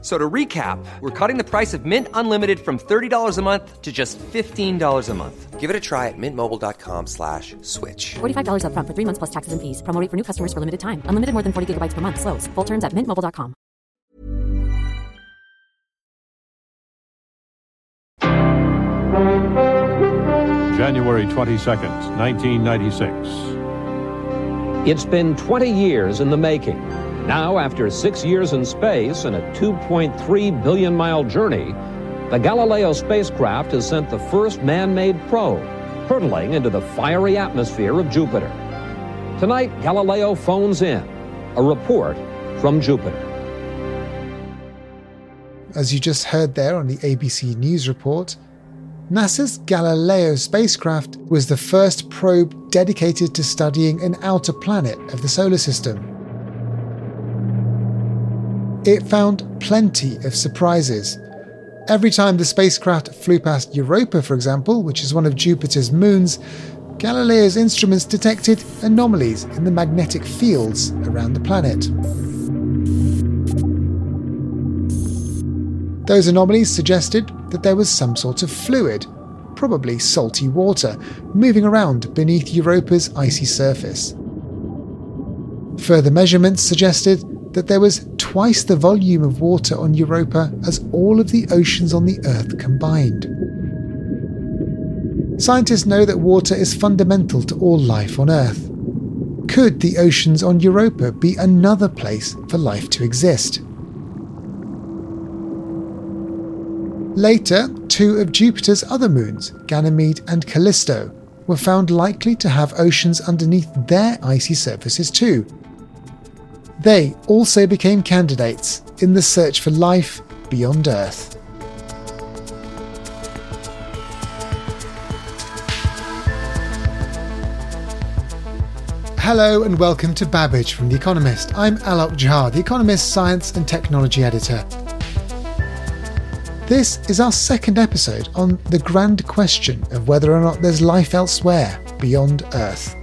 So to recap, we're cutting the price of Mint Unlimited from $30 a month to just $15 a month. Give it a try at mintmobile.com slash switch. $45 upfront for three months plus taxes and fees. Promo rate for new customers for limited time. Unlimited more than 40 gigabytes per month. Slows. Full terms at mintmobile.com. January 22nd, 1996. It's been 20 years in the making. Now, after six years in space and a 2.3 billion mile journey, the Galileo spacecraft has sent the first man made probe, hurtling into the fiery atmosphere of Jupiter. Tonight, Galileo phones in a report from Jupiter. As you just heard there on the ABC News report, NASA's Galileo spacecraft was the first probe dedicated to studying an outer planet of the solar system. It found plenty of surprises. Every time the spacecraft flew past Europa, for example, which is one of Jupiter's moons, Galileo's instruments detected anomalies in the magnetic fields around the planet. Those anomalies suggested that there was some sort of fluid, probably salty water, moving around beneath Europa's icy surface. Further measurements suggested that there was twice the volume of water on Europa as all of the oceans on the Earth combined. Scientists know that water is fundamental to all life on Earth. Could the oceans on Europa be another place for life to exist? Later, two of Jupiter's other moons, Ganymede and Callisto, were found likely to have oceans underneath their icy surfaces too, they also became candidates in the search for life beyond Earth. Hello and welcome to Babbage from The Economist. I'm Alok Jha, The Economist science and technology editor. This is our second episode on the grand question of whether or not there's life elsewhere beyond Earth.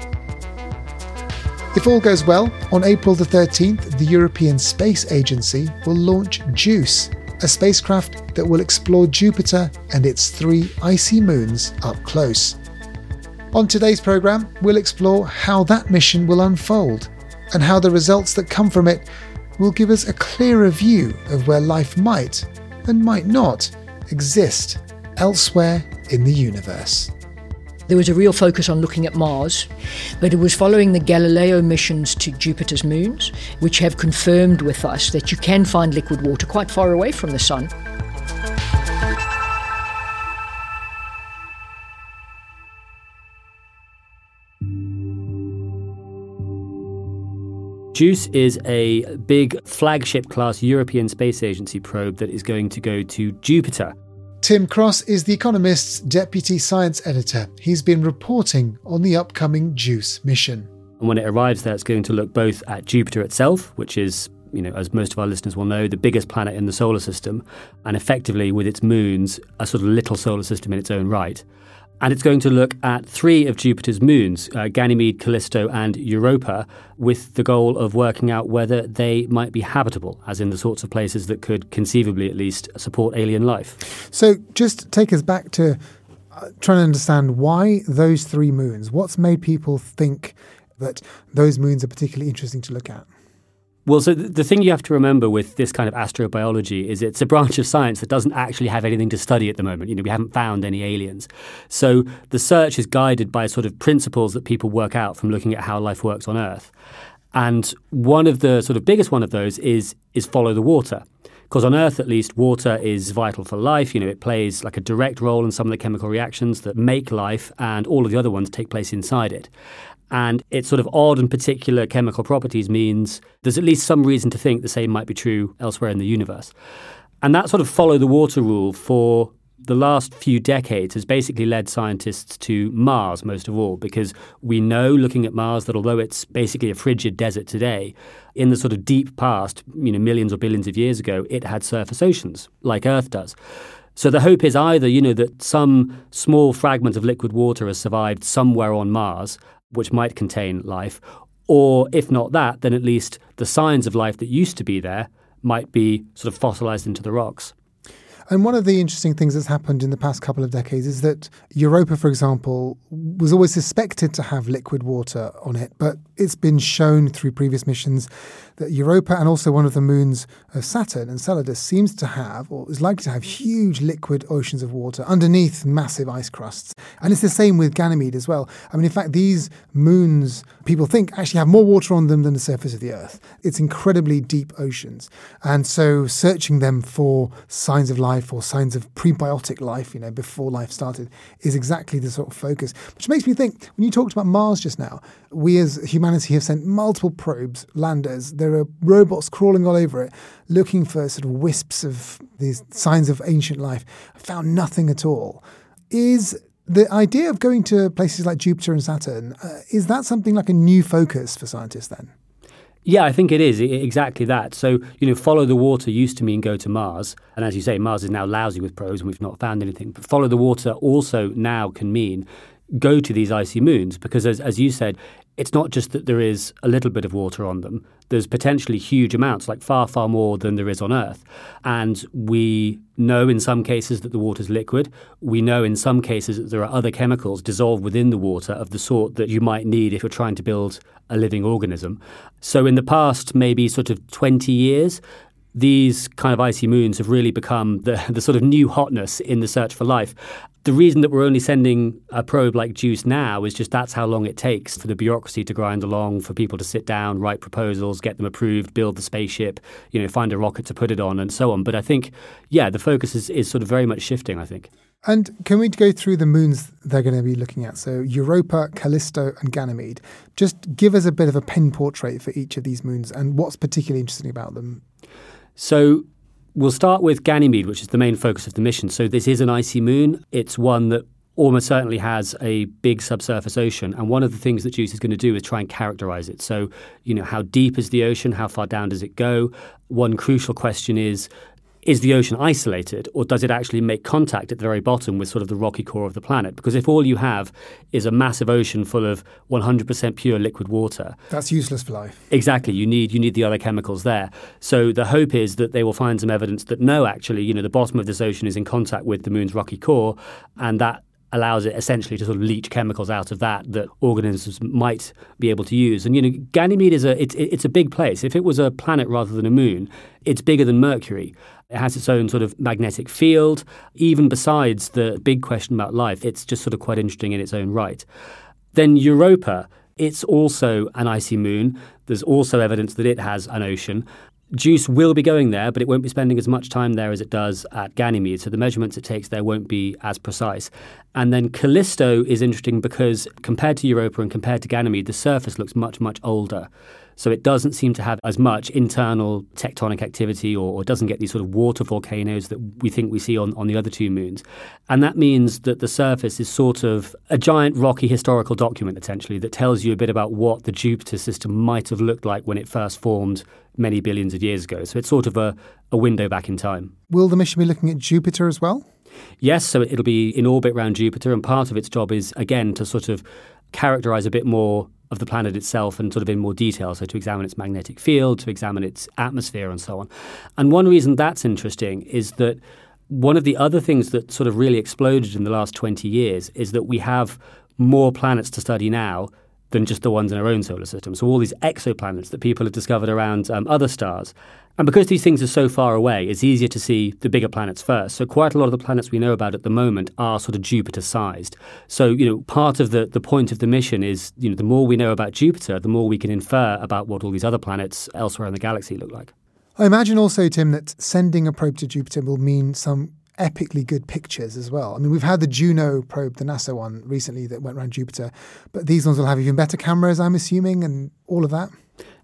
If all goes well, on April the 13th, the European Space Agency will launch JUICE, a spacecraft that will explore Jupiter and its three icy moons up close. On today's programme, we'll explore how that mission will unfold and how the results that come from it will give us a clearer view of where life might and might not exist elsewhere in the universe. There was a real focus on looking at Mars, but it was following the Galileo missions to Jupiter's moons, which have confirmed with us that you can find liquid water quite far away from the Sun. JUICE is a big flagship class European Space Agency probe that is going to go to Jupiter. Tim Cross is The Economist's deputy science editor. He's been reporting on the upcoming JUICE mission. And when it arrives there, it's going to look both at Jupiter itself, which is, you know, as most of our listeners will know, the biggest planet in the solar system, and effectively with its moons, a sort of little solar system in its own right. And it's going to look at three of Jupiter's moons, uh, Ganymede, Callisto, and Europa, with the goal of working out whether they might be habitable, as in the sorts of places that could conceivably at least support alien life. So just take us back to uh, trying to understand why those three moons. What's made people think that those moons are particularly interesting to look at? Well, so the thing you have to remember with this kind of astrobiology is it's a branch of science that doesn't actually have anything to study at the moment. You know, we haven't found any aliens. So the search is guided by sort of principles that people work out from looking at how life works on Earth. And one of the sort of biggest one of those is is follow the water. Because on Earth, at least, water is vital for life. You know, it plays like a direct role in some of the chemical reactions that make life, and all of the other ones take place inside it. And its sort of odd and particular chemical properties means there's at least some reason to think the same might be true elsewhere in the universe. And that sort of follow the water rule for the last few decades has basically led scientists to Mars most of all, because we know, looking at Mars, that although it's basically a frigid desert today, in the sort of deep past, you know, millions or billions of years ago, it had surface oceans like Earth does. So the hope is either, you know, that some small fragment of liquid water has survived somewhere on Mars, which might contain life, or if not that, then at least the signs of life that used to be there might be sort of fossilized into the rocks. And one of the interesting things that's happened in the past couple of decades is that Europa, for example, was always suspected to have liquid water on it, but it's been shown through previous missions that Europa and also one of the moons of Saturn, Enceladus, seems to have, or is likely to have, huge liquid oceans of water underneath massive ice crusts. And it's the same with Ganymede as well. I mean, in fact, these moons, people think, actually have more water on them than the surface of the Earth. It's incredibly deep oceans. And so searching them for signs of life or signs of prebiotic life, you know, before life started, is exactly the sort of focus. Which makes me think, when you talked about Mars just now, we as humanity have sent multiple probes, landers. There are robots crawling all over it, looking for sort of wisps of these signs of ancient life. I Found nothing at all. Is the idea of going to places like Jupiter and Saturn uh, is that something like a new focus for scientists then? Yeah, I think it is exactly that. So, you know, follow the water used to mean go to Mars. And as you say, Mars is now lousy with probes and we've not found anything. But follow the water also now can mean go to these icy moons because, as, as you said, it's not just that there is a little bit of water on them. There's potentially huge amounts, like far, far more than there is on Earth. And we know in some cases that the water is liquid. We know in some cases that there are other chemicals dissolved within the water of the sort that you might need if you're trying to build a living organism. So in the past, maybe sort of 20 years, these kind of icy moons have really become the, the sort of new hotness in the search for life. The reason that we're only sending a probe like JUICE now is just that's how long it takes for the bureaucracy to grind along, for people to sit down, write proposals, get them approved, build the spaceship, you know, find a rocket to put it on, and so on. But I think, yeah, the focus is, is sort of very much shifting, I think. And can we go through the moons they're going to be looking at? So Europa, Callisto, and Ganymede. Just give us a bit of a pen portrait for each of these moons and what's particularly interesting about them. So we'll start with Ganymede, which is the main focus of the mission. So this is an icy moon. It's one that almost certainly has a big subsurface ocean. And one of the things that JUICE is going to do is try and characterize it. So, you know, how deep is the ocean? How far down does it go? One crucial question is is the ocean isolated or does it actually make contact at the very bottom with sort of the rocky core of the planet? Because if all you have is a massive ocean full of 100% pure liquid water, that's useless for life. Exactly. You need you need the other chemicals there. So the hope is that they will find some evidence that no, actually, you know, the bottom of this ocean is in contact with the moon's rocky core, and that allows it essentially to sort of leach chemicals out of that that organisms might be able to use. And you know, Ganymede is a it's it's a big place. If it was a planet rather than a moon, it's bigger than Mercury. It has its own sort of magnetic field. Even besides the big question about life, it's just sort of quite interesting in its own right. Then Europa, it's also an icy moon. There's also evidence that it has an ocean. JUICE will be going there, but it won't be spending as much time there as it does at Ganymede. So the measurements it takes there won't be as precise. And then Callisto is interesting because compared to Europa and compared to Ganymede, the surface looks much, much older. So it doesn't seem to have as much internal tectonic activity or, or, doesn't get these sort of water volcanoes that we think we see on, on the other two moons. And that means that the surface is sort of a giant rocky historical document, essentially, that tells you a bit about what the Jupiter system might have looked like when it first formed many billions of years ago. So it's sort of a, a window back in time. Will the mission be looking at Jupiter as well? Yes, so it'll be in orbit around Jupiter, and part of its job is, again, to sort of characterize a bit more of the planet itself and sort of in more detail. So, to examine its magnetic field, to examine its atmosphere, and so on. And one reason that's interesting is that one of the other things that sort of really exploded in the last 20 years is that we have more planets to study now than just the ones in our own solar system. So, all these exoplanets that people have discovered around um, other stars. And because these things are so far away, it's easier to see the bigger planets first. So quite a lot of the planets we know about at the moment are sort of Jupiter sized. So, you know, part of the, the point of the mission is, you know, the more we know about Jupiter, the more we can infer about what all these other planets elsewhere in the galaxy look like. I imagine also, Tim, that sending a probe to Jupiter will mean some epically good pictures as well. I mean, we've had the Juno probe, the NASA one, recently that went around Jupiter, but these ones will have even better cameras, I'm assuming, and all of that.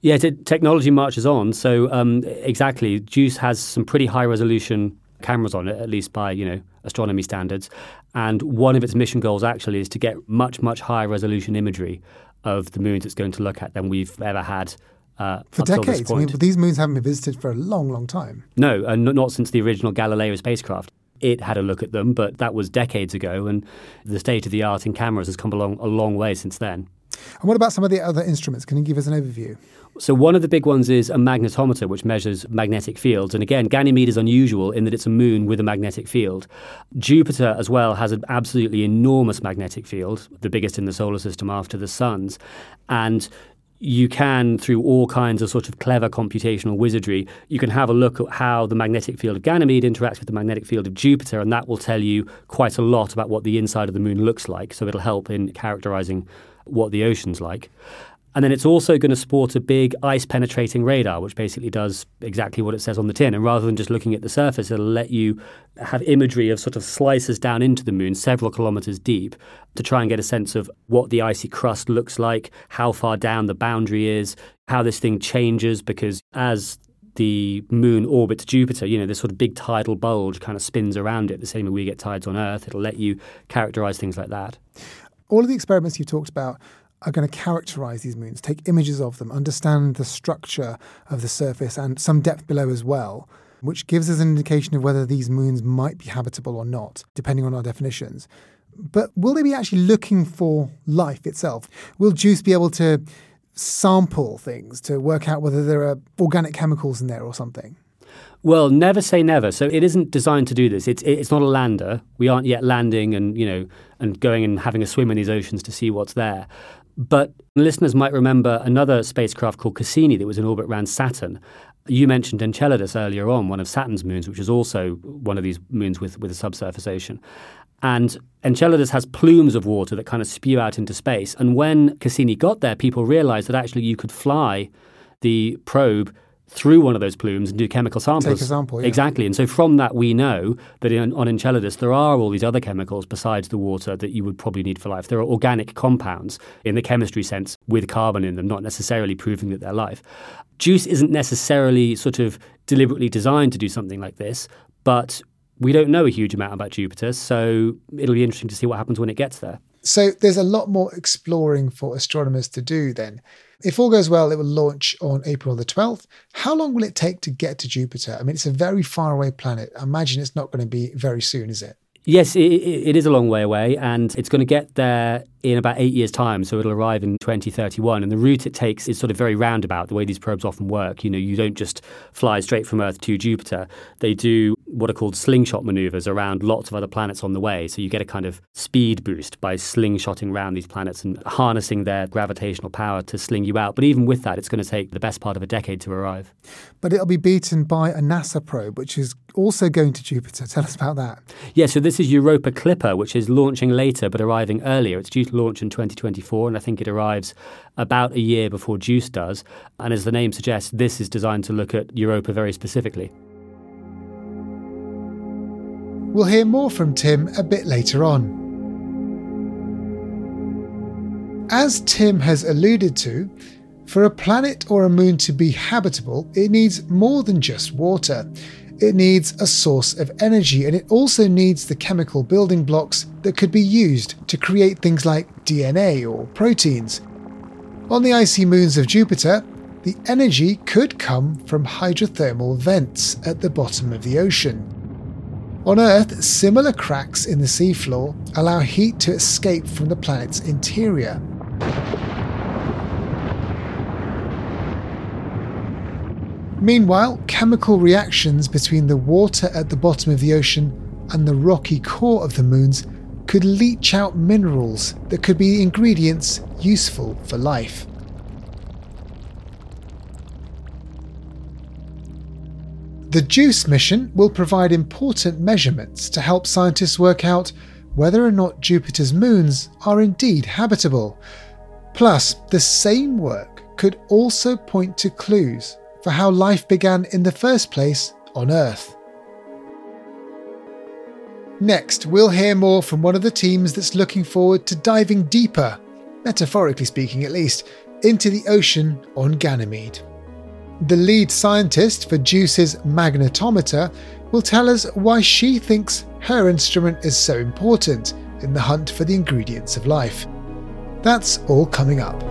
Yeah, t- technology marches on. So um, exactly, JUICE has some pretty high resolution cameras on it, at least by you know astronomy standards. And one of its mission goals actually is to get much much higher resolution imagery of the moons it's going to look at than we've ever had. Uh, For up till this decades. I mean, these moons haven't been visited for a long, long time. No, and not- not since the original Galileo spacecraft. It had a look at them, but that was decades ago, and the state of the art in cameras has come along a long way since then. And what about some of the other instruments? Can you give us an overview? So one of the big ones is a magnetometer, which measures magnetic fields. And again, Ganymede is unusual in that it's a moon with a magnetic field. Jupiter as well has an absolutely enormous magnetic field, the biggest in the solar system after the sun's. And you can, through all kinds of sort of clever computational wizardry, you can have a look at how the magnetic field of Ganymede interacts with the magnetic field of Jupiter, and that will tell you quite a lot about what the inside of the moon looks like. So it'll help in characterizing what the ocean's like. And then it's also going to sport a big ice penetrating radar, which basically does exactly what it says on the tin. And rather than just looking at the surface, it'll let you have imagery of sort of slices down into the moon, several kilometers deep, to try and get a sense of what the icy crust looks like, how far down the boundary is, how this thing changes, because as the moon orbits Jupiter, you know, this sort of big tidal bulge kind of spins around it, the same way we get tides on Earth. It'll let you characterize things like that. All of the experiments you've talked about are going to characterize these moons, take images of them, understand the structure of the surface and some depth below as well, which gives us an indication of whether these moons might be habitable or not, depending on our definitions. But will they be actually looking for life itself? Will JUICE be able to sample things to work out whether there are organic chemicals in there or something? Well, never say never. So it isn't designed to do this. It's it's not a lander. We aren't yet landing and you know and going and having a swim in these oceans to see what's there. But listeners might remember another spacecraft called Cassini that was in orbit around Saturn. You mentioned Enceladus earlier on, one of Saturn's moons, which is also one of these moons with, with a subsurface ocean. And Enceladus has plumes of water that kind of spew out into space. And when Cassini got there, people realized that actually you could fly the probe through one of those plumes and do chemical samples. Take a sample, yeah. Exactly. And so from that, we know that in, on Enceladus, there are all these other chemicals besides the water that you would probably need for life. There are organic compounds in the chemistry sense with carbon in them, not necessarily proving that they're life. Juice isn't necessarily sort of deliberately designed to do something like this, but we don't know a huge amount about Jupiter, so it'll be interesting to see what happens when it gets there. So there's a lot more exploring for astronomers to do then. If all goes well, it will launch on April the 12th. How long will it take to get to Jupiter? I mean, it's a very far away planet. I imagine it's not going to be very soon, is it? Yes, it, it is a long way away, and it's going to get there in about eight years' time. So it'll arrive in 2031. And the route it takes is sort of very roundabout, the way these probes often work. You know, you don't just fly straight from Earth to Jupiter. They do what are called slingshot maneuvers around lots of other planets on the way. So you get a kind of speed boost by slingshotting around these planets and harnessing their gravitational power to sling you out. But even with that, it's going to take the best part of a decade to arrive. But it'll be beaten by a NASA probe, which is also going to Jupiter. Tell us about that. Yeah, so this is Europa Clipper, which is launching later but arriving earlier. It's due launch in 2024, and I think it arrives about a year before JUICE does. And as the name suggests, this is designed to look at Europa very specifically. We'll hear more from Tim a bit later on. As Tim has alluded to, for a planet or a moon to be habitable, it needs more than just water. It needs a source of energy and it also needs the chemical building blocks that could be used to create things like DNA or proteins. On the icy moons of Jupiter, the energy could come from hydrothermal vents at the bottom of the ocean. On Earth, similar cracks in the seafloor allow heat to escape from the planet's interior. Meanwhile, chemical reactions between the water at the bottom of the ocean and the rocky core of the moons could leach out minerals that could be ingredients useful for life. The JUICE mission will provide important measurements to help scientists work out whether or not Jupiter's moons are indeed habitable. Plus, the same work could also point to clues for how life began in the first place on Earth. Next, we'll hear more from one of the teams that's looking forward to diving deeper, metaphorically speaking at least, into the ocean on Ganymede. The lead scientist for JUICE's magnetometer will tell us why she thinks her instrument is so important in the hunt for the ingredients of life. That's all coming up.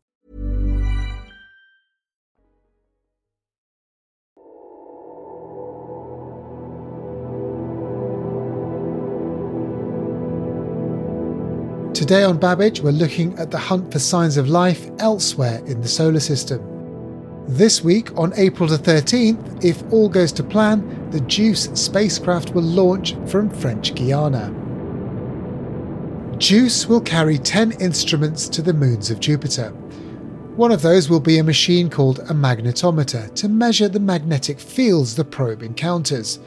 Today on Babbage, we're looking at the hunt for signs of life elsewhere in the solar system. This week, on April the 13th, if all goes to plan, the JUICE spacecraft will launch from French Guiana. JUICE will carry 10 instruments to the moons of Jupiter. One of those will be a machine called a magnetometer to measure the magnetic fields the probe encounters.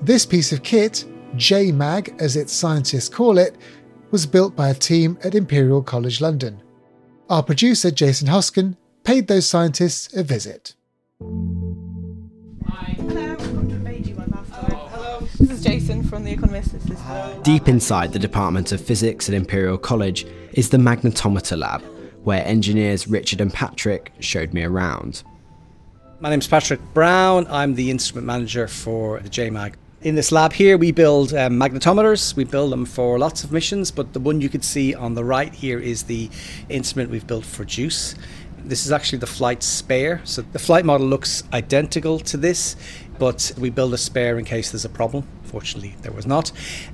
This piece of kit, JMAG as its scientists call it, was built by a team at Imperial College London. Our producer, Jason Hosken, paid those scientists a visit. Oh, hello, this is Jason from The Economist. This is uh, Deep inside the Department of Physics at Imperial College is the Magnetometer Lab, where engineers Richard and Patrick showed me around. My name's Patrick Brown. I'm the instrument manager for the JMAG. In this lab here, we build um, magnetometers. We build them for lots of missions, but the one you can see on the right here is the instrument we've built for JUICE. This is actually the flight spare. So the flight model looks identical to this, but we build a spare in case there's a problem. Fortunately, there was not.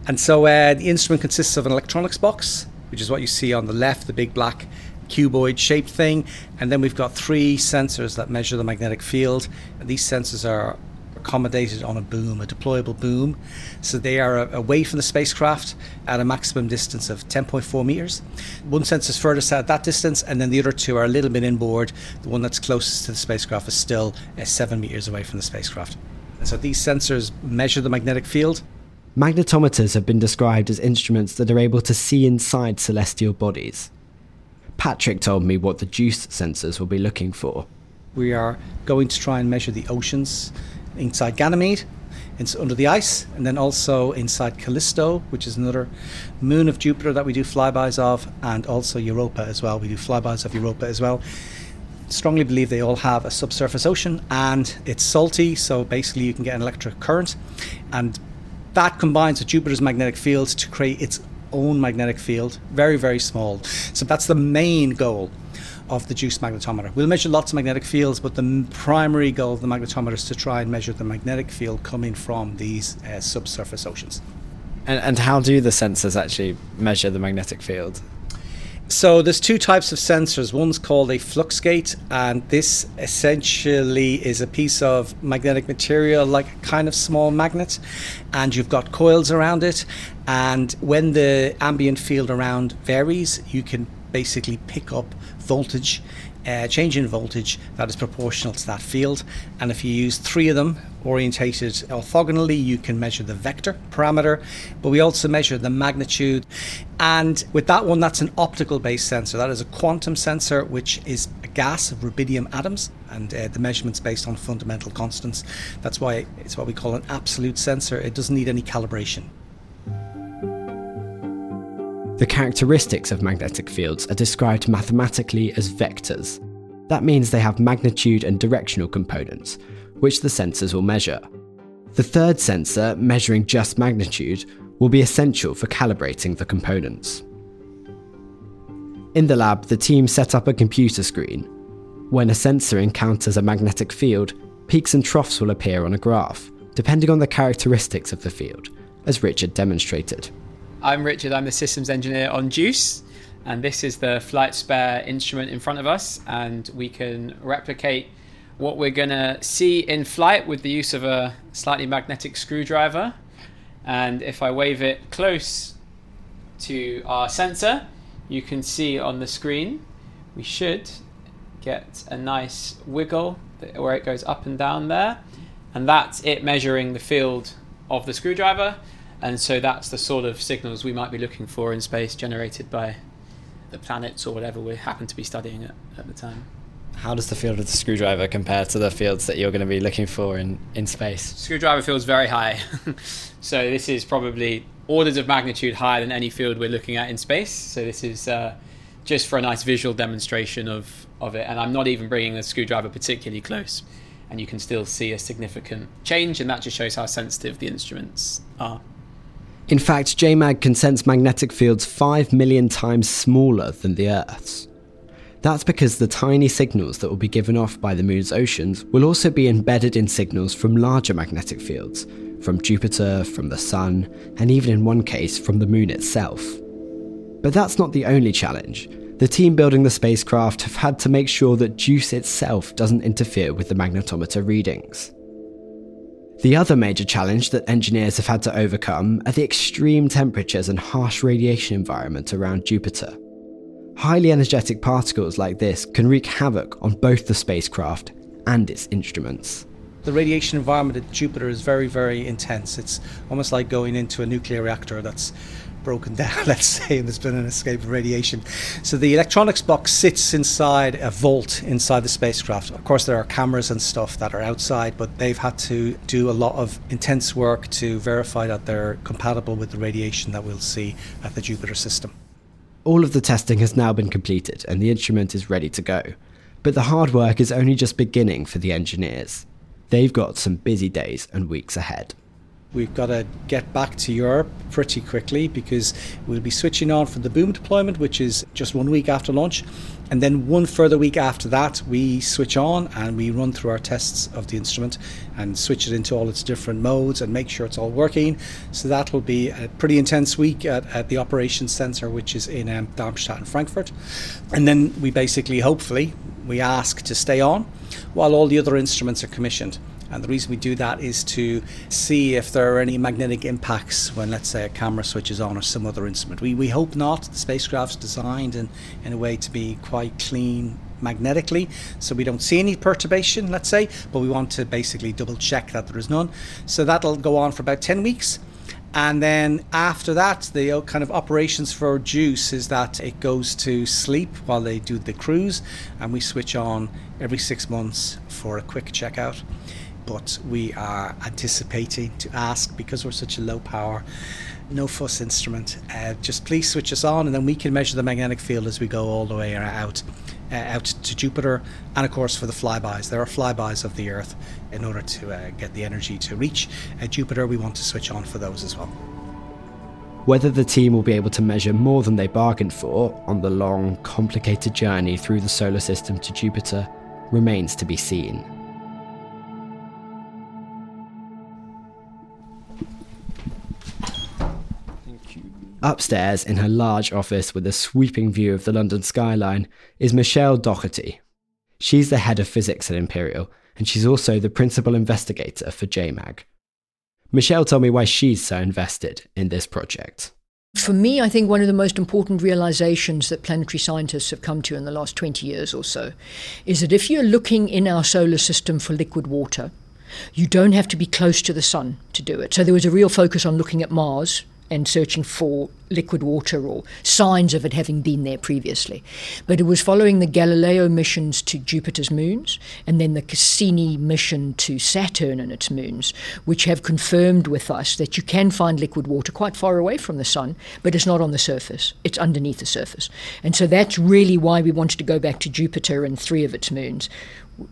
And so uh, the instrument consists of an electronics box, which is what you see on the left, the big black cuboid shaped thing. And then we've got three sensors that measure the magnetic field. And these sensors are accommodated on a boom, a deployable boom. So they are away from the spacecraft at a maximum distance of 10.4 meters. One sensor is furthest out that distance, and then the other two are a little bit inboard. The one that's closest to the spacecraft is still uh, seven meters away from the spacecraft. So these sensors measure the magnetic field. Magnetometers have been described as instruments that are able to see inside celestial bodies. Patrick told me what the JUICE sensors will be looking for. We are going to try and measure the oceans inside Ganymede, it's under the ice, and then also inside Callisto, which is another moon of Jupiter that we do flybys of, and also Europa as well. We do flybys of Europa as well. Strongly believe they all have a subsurface ocean and it's salty, so basically you can get an electric current, and that combines with Jupiter's magnetic field to create its own magnetic field, very, very small. So that's the main goal of the JUICE magnetometer. We'll measure lots of magnetic fields, but the primary goal of the magnetometer is to try and measure the magnetic field coming from these uh, subsurface oceans. And, and how do the sensors actually measure the magnetic field? So there's two types of sensors. One's called a flux gate, and this essentially is a piece of magnetic material, like a kind of small magnet, and you've got coils around it. And when the ambient field around varies, you can basically pick up voltage, uh, change in voltage that is proportional to that field. And if you use three of them orientated orthogonally, you can measure the vector parameter, but we also measure the magnitude. And with that one, that's an optical based sensor. That is a quantum sensor, which is a gas of rubidium atoms, and uh, the measurements based on fundamental constants. That's why it's what we call an absolute sensor. It doesn't need any calibration. The characteristics of magnetic fields are described mathematically as vectors. That means they have magnitude and directional components, which the sensors will measure. The third sensor, measuring just magnitude, will be essential for calibrating the components. In the lab, the team set up a computer screen. When a sensor encounters a magnetic field, peaks and troughs will appear on a graph, depending on the characteristics of the field, as Richard demonstrated. I'm Richard, I'm the systems engineer on JUICE, and this is the flight spare instrument in front of us, and we can replicate what we're going to see in flight with the use of a slightly magnetic screwdriver. And if I wave it close to our sensor, you can see on the screen we should get a nice wiggle where it goes up and down there. And that's it measuring the field of the screwdriver. And so that's the sort of signals we might be looking for in space generated by the planets or whatever we happen to be studying at, at the time. How does the field of the screwdriver compare to the fields that you're going to be looking for in, in space? Screwdriver field's very high. so this is probably orders of magnitude higher than any field we're looking at in space. So this is uh, just for a nice visual demonstration of, of it. And I'm not even bringing the screwdriver particularly close. And you can still see a significant change, and that just shows how sensitive the instruments are. In fact, JMAG can sense magnetic fields 5 million times smaller than the Earth's. That's because the tiny signals that will be given off by the Moon's oceans will also be embedded in signals from larger magnetic fields, from Jupiter, from the Sun, and even in one case from the Moon itself. But that's not the only challenge. The team building the spacecraft have had to make sure that JUICE itself doesn't interfere with the magnetometer readings. The other major challenge that engineers have had to overcome are the extreme temperatures and harsh radiation environment around Jupiter. Highly energetic particles like this can wreak havoc on both the spacecraft and its instruments. The radiation environment at Jupiter is very, very intense. It's almost like going into a nuclear reactor that's broken down, let's say, and there's been an escape of radiation. So the electronics box sits inside a vault inside the spacecraft. Of course, there are cameras and stuff that are outside, but they've had to do a lot of intense work to verify that they're compatible with the radiation that we'll see at the Jupiter system. All of the testing has now been completed and the instrument is ready to go. But the hard work is only just beginning for the engineers. They've got some busy days and weeks ahead. We've got to get back to Europe pretty quickly because we'll be switching on for the boom deployment, which is just one week after launch. And then one further week after that, we switch on and we run through our tests of the instrument and switch it into all its different modes and make sure it's all working. So that will be a pretty intense week at, at the operations center, which is in um, Darmstadt and Frankfurt. And then we basically, hopefully, we ask to stay on while all the other instruments are commissioned. And the reason we do that is to see if there are any magnetic impacts when, let's say, a camera switches on or some other instrument. We, we hope not. The spacecraft's designed in, in a way to be quite clean magnetically, so we don't see any perturbation, let's say, but we want to basically double check that there is none. So that'll go on for about 10 weeks. And then after that, the kind of operations for JUICE is that it goes to sleep while they do the cruise, and we switch on every six months for a quick checkout but we are anticipating to ask because we're such a low power, no fuss instrument. Uh, just please switch us on, and then we can measure the magnetic field as we go all the way out. Uh, out to Jupiter, and of course for the flybys. There are flybys of the Earth in order to uh, get the energy to reach uh, Jupiter. We want to switch on for those as well. Whether the team will be able to measure more than they bargained for on the long, complicated journey through the solar system to Jupiter remains to be seen. Upstairs, in her large office with a sweeping view of the London skyline, is Michele Dougherty. She's the head of physics at Imperial, and she's also the principal investigator for JMAG. Michelle told me why she's so invested in this project. For me, I think one of the most important realizations that planetary scientists have come to in the last 20 years or so is that if you're looking in our solar system for liquid water, you don't have to be close to the sun to do it. So there was a real focus on looking at Mars and searching for liquid water or signs of it having been there previously. But it was following the Galileo missions to Jupiter's moons and then the Cassini mission to Saturn and its moons, which have confirmed with us that you can find liquid water quite far away from the sun, but it's not on the surface, it's underneath the surface. And so that's really why we wanted to go back to Jupiter and three of its moons.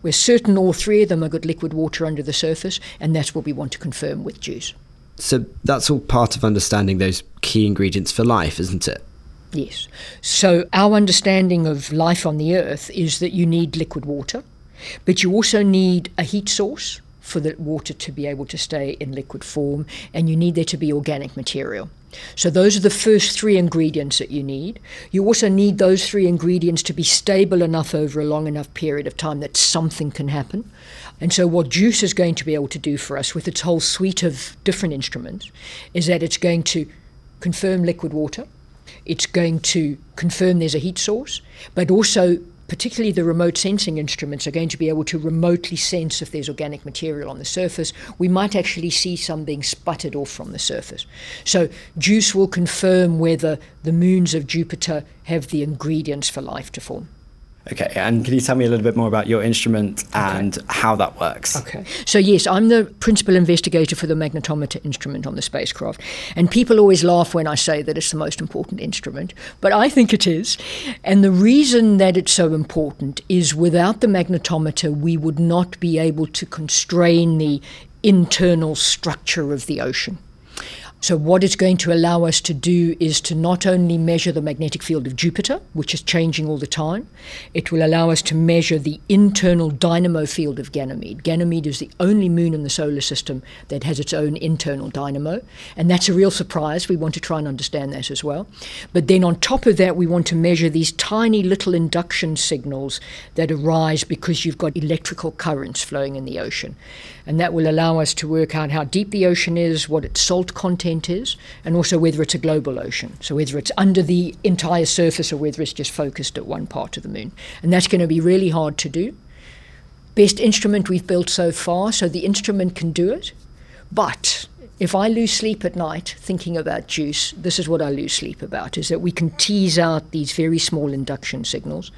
We're certain all three of them have got liquid water under the surface, and that's what we want to confirm with JUICE. So that's all part of understanding those key ingredients for life, isn't it? Yes. So our understanding of life on the Earth is that you need liquid water, but you also need a heat source for the water to be able to stay in liquid form, and you need there to be organic material. So, those are the first three ingredients that you need. You also need those three ingredients to be stable enough over a long enough period of time that something can happen. And so, what JUICE is going to be able to do for us with its whole suite of different instruments is that it's going to confirm liquid water, it's going to confirm there's a heat source, but also particularly the remote sensing instruments are going to be able to remotely sense if there's organic material on the surface. We might actually see some being sputtered off from the surface. So, JUICE will confirm whether the moons of Jupiter have the ingredients for life to form. Okay, and can you tell me a little bit more about your instrument and okay. how that works? Okay. So, yes, I'm the principal investigator for the magnetometer instrument on the spacecraft. And people always laugh when I say that it's the most important instrument, but I think it is. And the reason that it's so important is without the magnetometer, we would not be able to constrain the internal structure of the ocean. So, what it's going to allow us to do is to not only measure the magnetic field of Jupiter, which is changing all the time, it will allow us to measure the internal dynamo field of Ganymede. Ganymede is the only moon in the solar system that has its own internal dynamo, and that's a real surprise. We want to try and understand that as well. But then, on top of that, we want to measure these tiny little induction signals that arise because you've got electrical currents flowing in the ocean and that will allow us to work out how deep the ocean is, what its salt content is, and also whether it's a global ocean. So whether it's under the entire surface or whether it's just focused at one part of the moon. And that's going to be really hard to do. Best instrument we've built so far, so the instrument can do it. But if I lose sleep at night thinking about JUICE, this is what I lose sleep about, is that we can tease out these very small induction signals.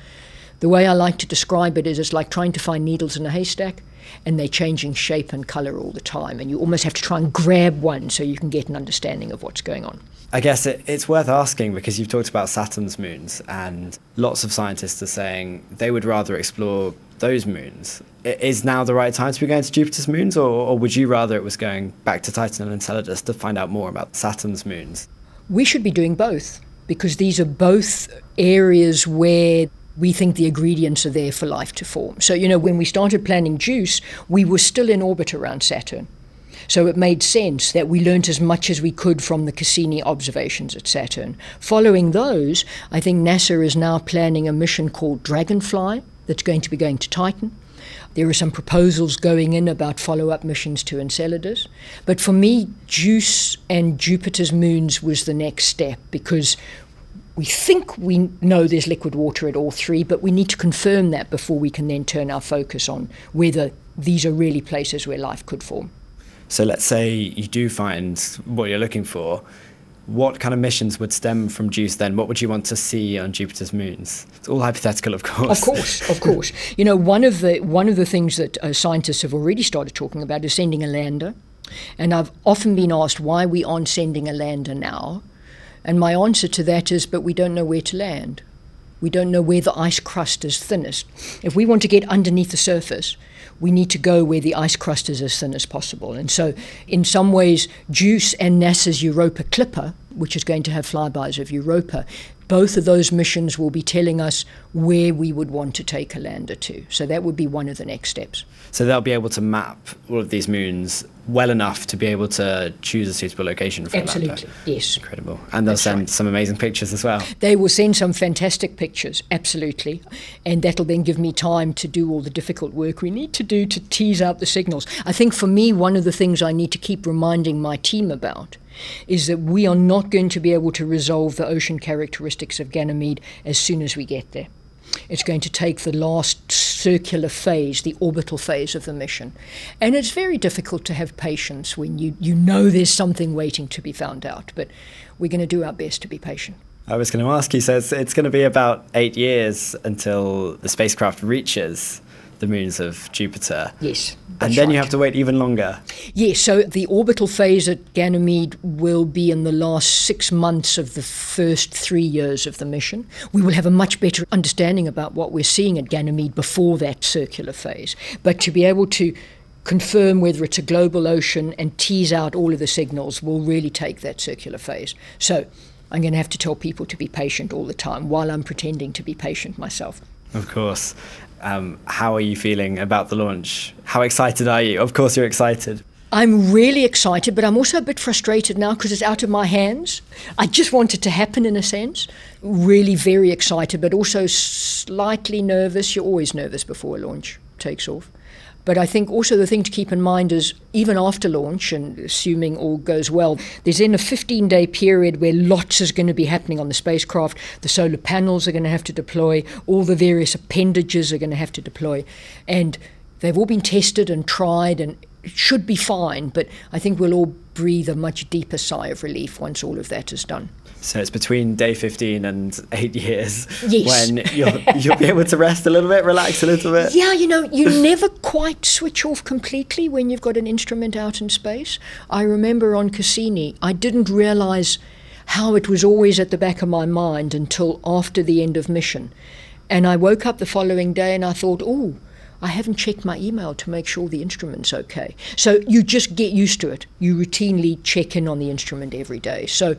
The way I like to describe it is it's like trying to find needles in a haystack and they're changing shape and color all the time. And you almost have to try and grab one so you can get an understanding of what's going on. I guess it, it's worth asking because you've talked about Saturn's moons, and lots of scientists are saying they would rather explore those moons. Is now the right time to be going to Jupiter's moons, or, or would you rather it was going back to Titan and Enceladus to find out more about Saturn's moons? We should be doing both because these are both areas where we think the ingredients are there for life to form. So, you know, when we started planning JUICE, we were still in orbit around Saturn. So it made sense that we learnt as much as we could from the Cassini observations at Saturn. Following those, I think NASA is now planning a mission called Dragonfly that's going to be going to Titan. There are some proposals going in about follow up missions to Enceladus. But for me, JUICE and Jupiter's moons was the next step because we think we know there's liquid water at all three, but we need to confirm that before we can then turn our focus on whether these are really places where life could form. So let's say you do find what you're looking for. What kind of missions would stem from JUICE then? What would you want to see on Jupiter's moons? It's all hypothetical, of course. Of course, of course. You know, one of the one of the things that uh, scientists have already started talking about is sending a lander. And I've often been asked why we aren't sending a lander now. And my answer to that is, but we don't know where to land. We don't know where the ice crust is thinnest. If we want to get underneath the surface, we need to go where the ice crust is as thin as possible. And so, in some ways, JUICE and NASA's Europa Clipper, which is going to have flybys of Europa, both of those missions will be telling us where we would want to take a lander to. So that would be one of the next steps. So they'll be able to map all of these moons well enough to be able to choose a suitable location for Absolutely, a lander. yes. Incredible. And they'll That's send right. some amazing pictures as well. They will send some fantastic pictures, absolutely. And that'll then give me time to do all the difficult work we need to do to tease out the signals. I think for me, one of the things I need to keep reminding my team about is that we are not going to be able to resolve the ocean characteristics of Ganymede as soon as we get there. It's going to take the last circular phase, the orbital phase of the mission. And it's very difficult to have patience when you, you know there's something waiting to be found out. But we're going to do our best to be patient. I was going to ask you, so it's, it's going to be about eight years until the spacecraft reaches the moons of Jupiter. Yes. And then right. you have to wait even longer. Yes, so the orbital phase at Ganymede will be in the last six months of the first three years of the mission. We will have a much better understanding about what we're seeing at Ganymede before that circular phase. But to be able to confirm whether it's a global ocean and tease out all of the signals will really take that circular phase. So I'm going to have to tell people to be patient all the time while I'm pretending to be patient myself. Of course. Um, how are you feeling about the launch? How excited are you? Of course, you're excited. I'm really excited, but I'm also a bit frustrated now because it's out of my hands. I just want it to happen in a sense. Really very excited, but also slightly nervous. You're always nervous before a launch takes off. But I think also the thing to keep in mind is even after launch, and assuming all goes well, there's then a 15 day period where lots is going to be happening on the spacecraft. The solar panels are going to have to deploy, all the various appendages are going to have to deploy. And they've all been tested and tried, and it should be fine. But I think we'll all breathe a much deeper sigh of relief once all of that is done. So it's between day 15 and eight years yes. when you'll, you'll be able to rest a little bit, relax a little bit. Yeah, you know, you never quite switch off completely when you've got an instrument out in space. I remember on Cassini, I didn't realize how it was always at the back of my mind until after the end of mission. And I woke up the following day and I thought, oh, I haven't checked my email to make sure the instrument's okay. So you just get used to it. You routinely check in on the instrument every day. So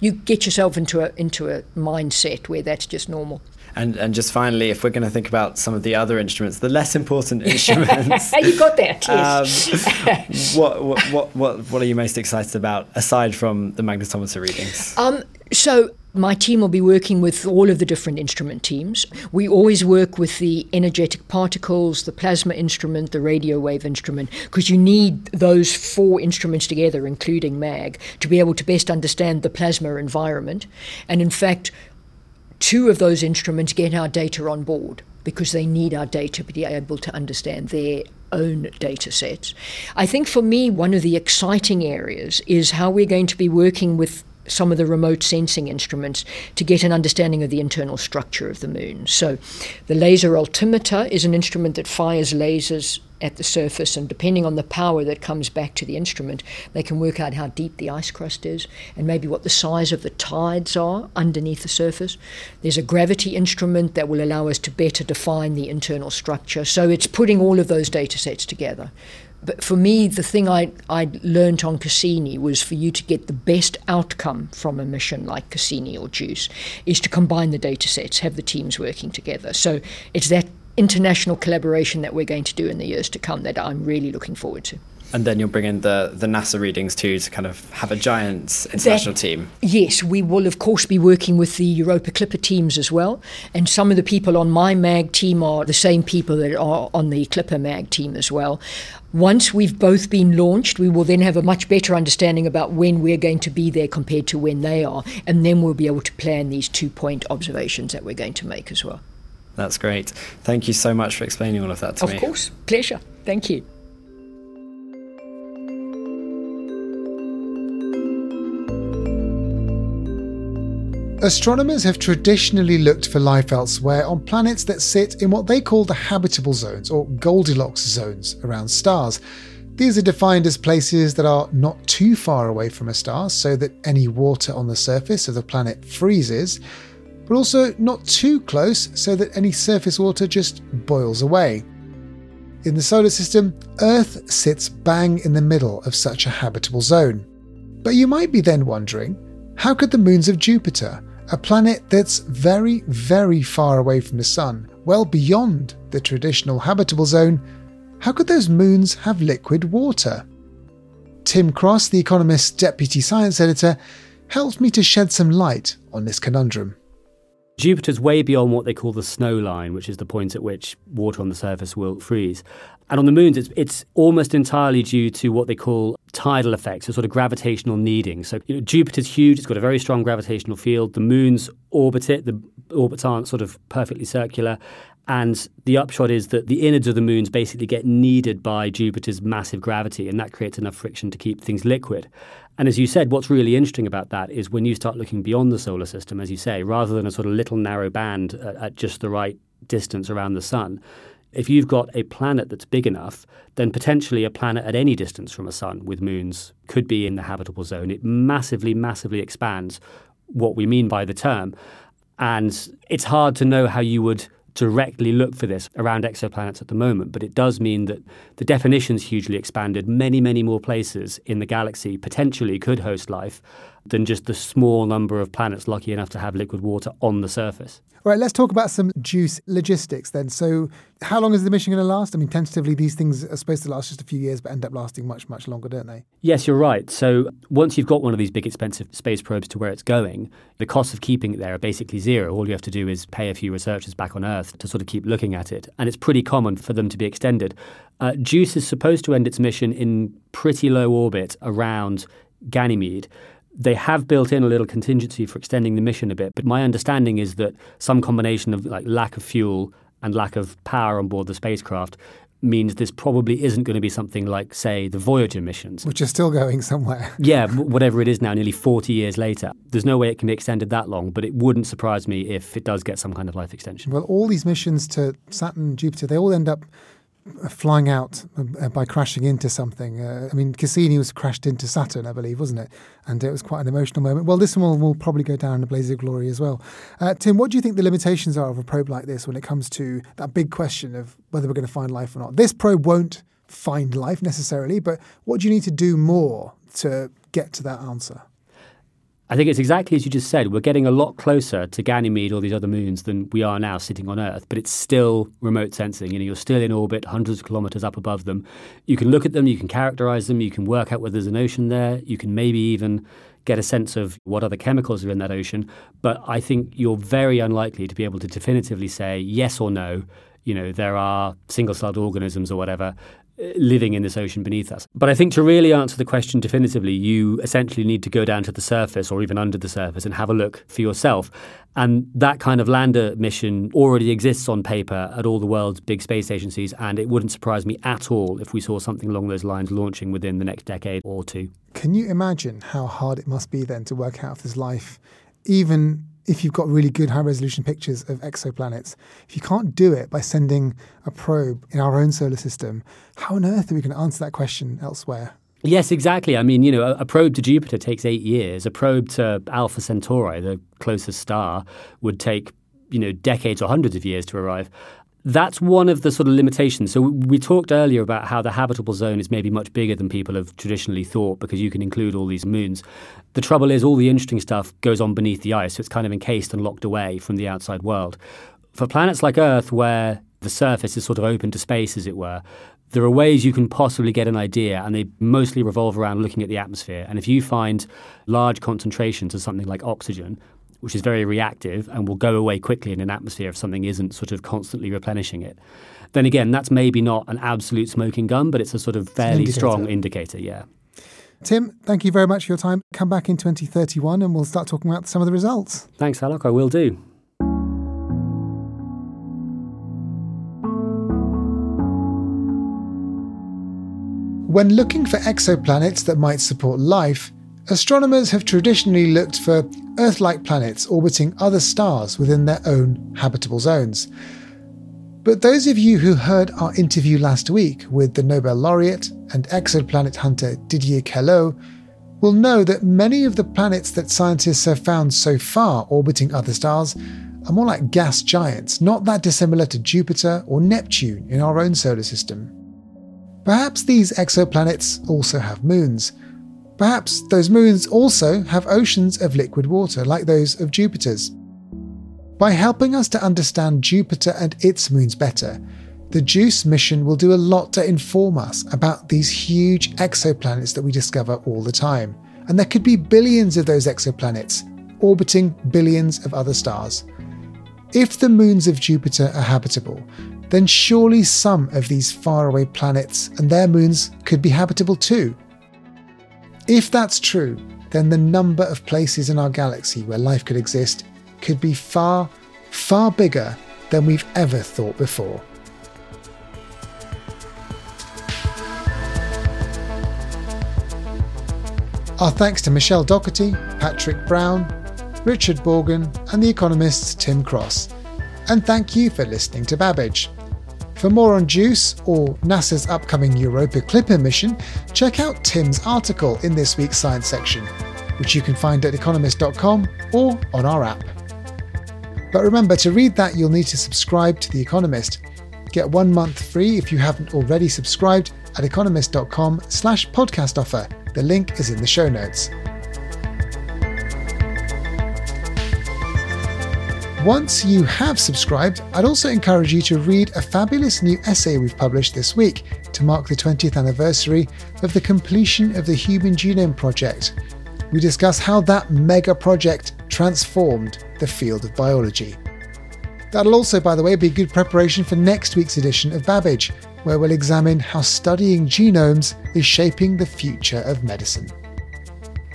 you get yourself into a into a mindset where that's just normal. And and just finally, if we're going to think about some of the other instruments, the less important instruments, you got that. Yes. Um, what, what what what what are you most excited about aside from the magnetometer readings? Um, so my team will be working with all of the different instrument teams. We always work with the energetic particles, the plasma instrument, the radio wave instrument, because you need those four instruments together, including MAG, to be able to best understand the plasma environment. And in fact, two of those instruments get our data on board because they need our data to be able to understand their own data sets. I think for me, one of the exciting areas is how we're going to be working with some of the remote sensing instruments to get an understanding of the internal structure of the moon. So, the laser altimeter is an instrument that fires lasers at the surface, and depending on the power that comes back to the instrument, they can work out how deep the ice crust is and maybe what the size of the tides are underneath the surface. There's a gravity instrument that will allow us to better define the internal structure. So, it's putting all of those data sets together but for me, the thing I, I learned on Cassini was for you to get the best outcome from a mission like Cassini or JUICE is to combine the data sets, have the teams working together. So it's that international collaboration that we're going to do in the years to come that I'm really looking forward to. And then you'll bring in the, the NASA readings too to kind of have a giant international that, team. Yes, we will of course be working with the Europa Clipper teams as well. And some of the people on my MAG team are the same people that are on the Clipper MAG team as well. Once we've both been launched, we will then have a much better understanding about when we're going to be there compared to when they are. And then we'll be able to plan these two point observations that we're going to make as well. That's great. Thank you so much for explaining all of that to of me. Of course. Pleasure. Thank you. Astronomers have traditionally looked for life elsewhere on planets that sit in what they call the habitable zones, or Goldilocks zones, around stars. These are defined as places that are not too far away from a star so that any water on the surface of the planet freezes, but also not too close so that any surface water just boils away. In the solar system, Earth sits bang in the middle of such a habitable zone. But you might be then wondering how could the moons of Jupiter, a planet that's very, very far away from the Sun, well beyond the traditional habitable zone, how could those moons have liquid water? Tim Cross, The Economist's deputy science editor, helped me to shed some light on this conundrum. Jupiter's way beyond what they call the snow line, which is the point at which water on the surface will freeze. And on the moons, it's, it's almost entirely due to what they call tidal effects, a sort of gravitational kneading. So you know, Jupiter's huge; it's got a very strong gravitational field. The moons orbit it; the orbits aren't sort of perfectly circular. And the upshot is that the innards of the moons basically get kneaded by Jupiter's massive gravity, and that creates enough friction to keep things liquid. And as you said, what's really interesting about that is when you start looking beyond the solar system, as you say, rather than a sort of little narrow band at, at just the right distance around the sun, if you've got a planet that's big enough, then potentially a planet at any distance from a sun with moons could be in the habitable zone. It massively, massively expands what we mean by the term. And it's hard to know how you would directly look for this around exoplanets at the moment, but it does mean that the definition's hugely expanded. Many, many more places in the galaxy potentially could host life. Than just the small number of planets lucky enough to have liquid water on the surface. All right, let's talk about some JUICE logistics then. So, how long is the mission going to last? I mean, tentatively, these things are supposed to last just a few years, but end up lasting much, much longer, don't they? Yes, you're right. So, once you've got one of these big, expensive space probes to where it's going, the costs of keeping it there are basically zero. All you have to do is pay a few researchers back on Earth to sort of keep looking at it. And it's pretty common for them to be extended. Uh, JUICE is supposed to end its mission in pretty low orbit around Ganymede. They have built in a little contingency for extending the mission a bit, but my understanding is that some combination of like lack of fuel and lack of power on board the spacecraft means this probably isn't going to be something like, say, the Voyager missions. Which are still going somewhere. yeah, whatever it is now, nearly 40 years later. There's no way it can be extended that long, but it wouldn't surprise me if it does get some kind of life extension. Well, all these missions to Saturn, Jupiter, they all end up flying out uh, by crashing into something. Uh, I mean, Cassini was crashed into Saturn, I believe, wasn't it? And it was quite an emotional moment. Well, this one will, probably go down in a blaze of glory as well. Uh, Tim, what do you think the limitations are of a probe like this when it comes to that big question of whether we're going to find life or not? This probe won't find life necessarily, but what do you need to do more to get to that answer? I think it's exactly as you just said. We're getting a lot closer to Ganymede or these other moons than we are now sitting on Earth, but it's still remote sensing. You know, you're still in orbit, hundreds of kilometers up above them. You can look at them, you can characterize them, you can work out whether there's an ocean there, you can maybe even get a sense of what other chemicals are in that ocean. But I think you're very unlikely to be able to definitively say yes or no. You know, there are single celled organisms or whatever living in this ocean beneath us. But I think to really answer the question definitively, you essentially need to go down to the surface or even under the surface and have a look for yourself. And that kind of lander mission already exists on paper at all the world's big space agencies. And it wouldn't surprise me at all if we saw something along those lines launching within the next decade or two. Can you imagine how hard it must be then to work out if there's life, even if you've got really good high resolution pictures of exoplanets, if you can't do it by sending a probe in our own solar system, how on earth are we going to answer that question elsewhere? Yes, exactly. I mean, you know, a, probe to Jupiter takes eight years. A probe to Alpha Centauri, the closest star, would take, you know, decades or hundreds of years to arrive that's one of the sort of limitations. So we talked earlier about how the habitable zone is maybe much bigger than people have traditionally thought because you can include all these moons. The trouble is all the interesting stuff goes on beneath the ice, so it's kind of encased and locked away from the outside world. For planets like Earth where the surface is sort of open to space as it were, there are ways you can possibly get an idea, and they mostly revolve around looking at the atmosphere. And if you find large concentrations of something like oxygen, which is very reactive and will go away quickly in an atmosphere if something isn't sort of constantly replenishing it. Then again, that's maybe not an absolute smoking gun, but it's a sort of fairly indicator. strong indicator, yeah. Tim, thank you very much for your time. Come back in 2031 and we'll start talking about some of the results. Thanks, Alok. I will do. When looking for exoplanets that might support life, Astronomers have traditionally looked for Earth like planets orbiting other stars within their own habitable zones. But those of you who heard our interview last week with the Nobel laureate and exoplanet hunter Didier Queloz will know that many of the planets that scientists have found so far orbiting other stars are more like gas giants, not that dissimilar to Jupiter or Neptune in our own solar system. Perhaps these exoplanets also have moons Perhaps those moons also have oceans of liquid water like those of Jupiter's. By helping us to understand Jupiter and its moons better, the JUICE mission will do a lot to inform us about these huge exoplanets that we discover all the time. And there could be billions of those exoplanets orbiting billions of other stars. If the moons of Jupiter are habitable, then surely some of these faraway planets and their moons could be habitable too. If that's true, then the number of places in our galaxy where life could exist could be far, far bigger than we've ever thought before. Our thanks to Michele Dougherty, Patrick Brown, Richard Baughen, and The Economist's Tim Cross. And thank you for listening to Babbage. For more on JUICE or NASA's upcoming Europa Clipper mission, check out Tim's article in this week's science section, which you can find at economist.com or on our app. But remember, to read that, you'll need to subscribe to The Economist. Get one month free if you haven't already subscribed at economist.com slash podcast offer. The link is in the show notes. Once you have subscribed, I'd also encourage you to read a fabulous new essay we've published this week to mark the 20th anniversary of the completion of the Human Genome Project. We discuss how that mega project transformed the field of biology. That'll also, by the way, be good preparation for next week's edition of Babbage, where we'll examine how studying genomes is shaping the future of medicine.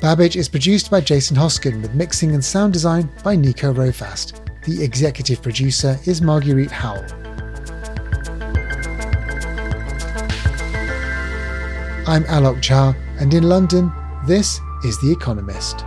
Babbage is produced by Jason Hosken with mixing and sound design by Nico Rofast. The executive producer is Marguerite Howell. I'm Alok Jha, and in London, this is The Economist.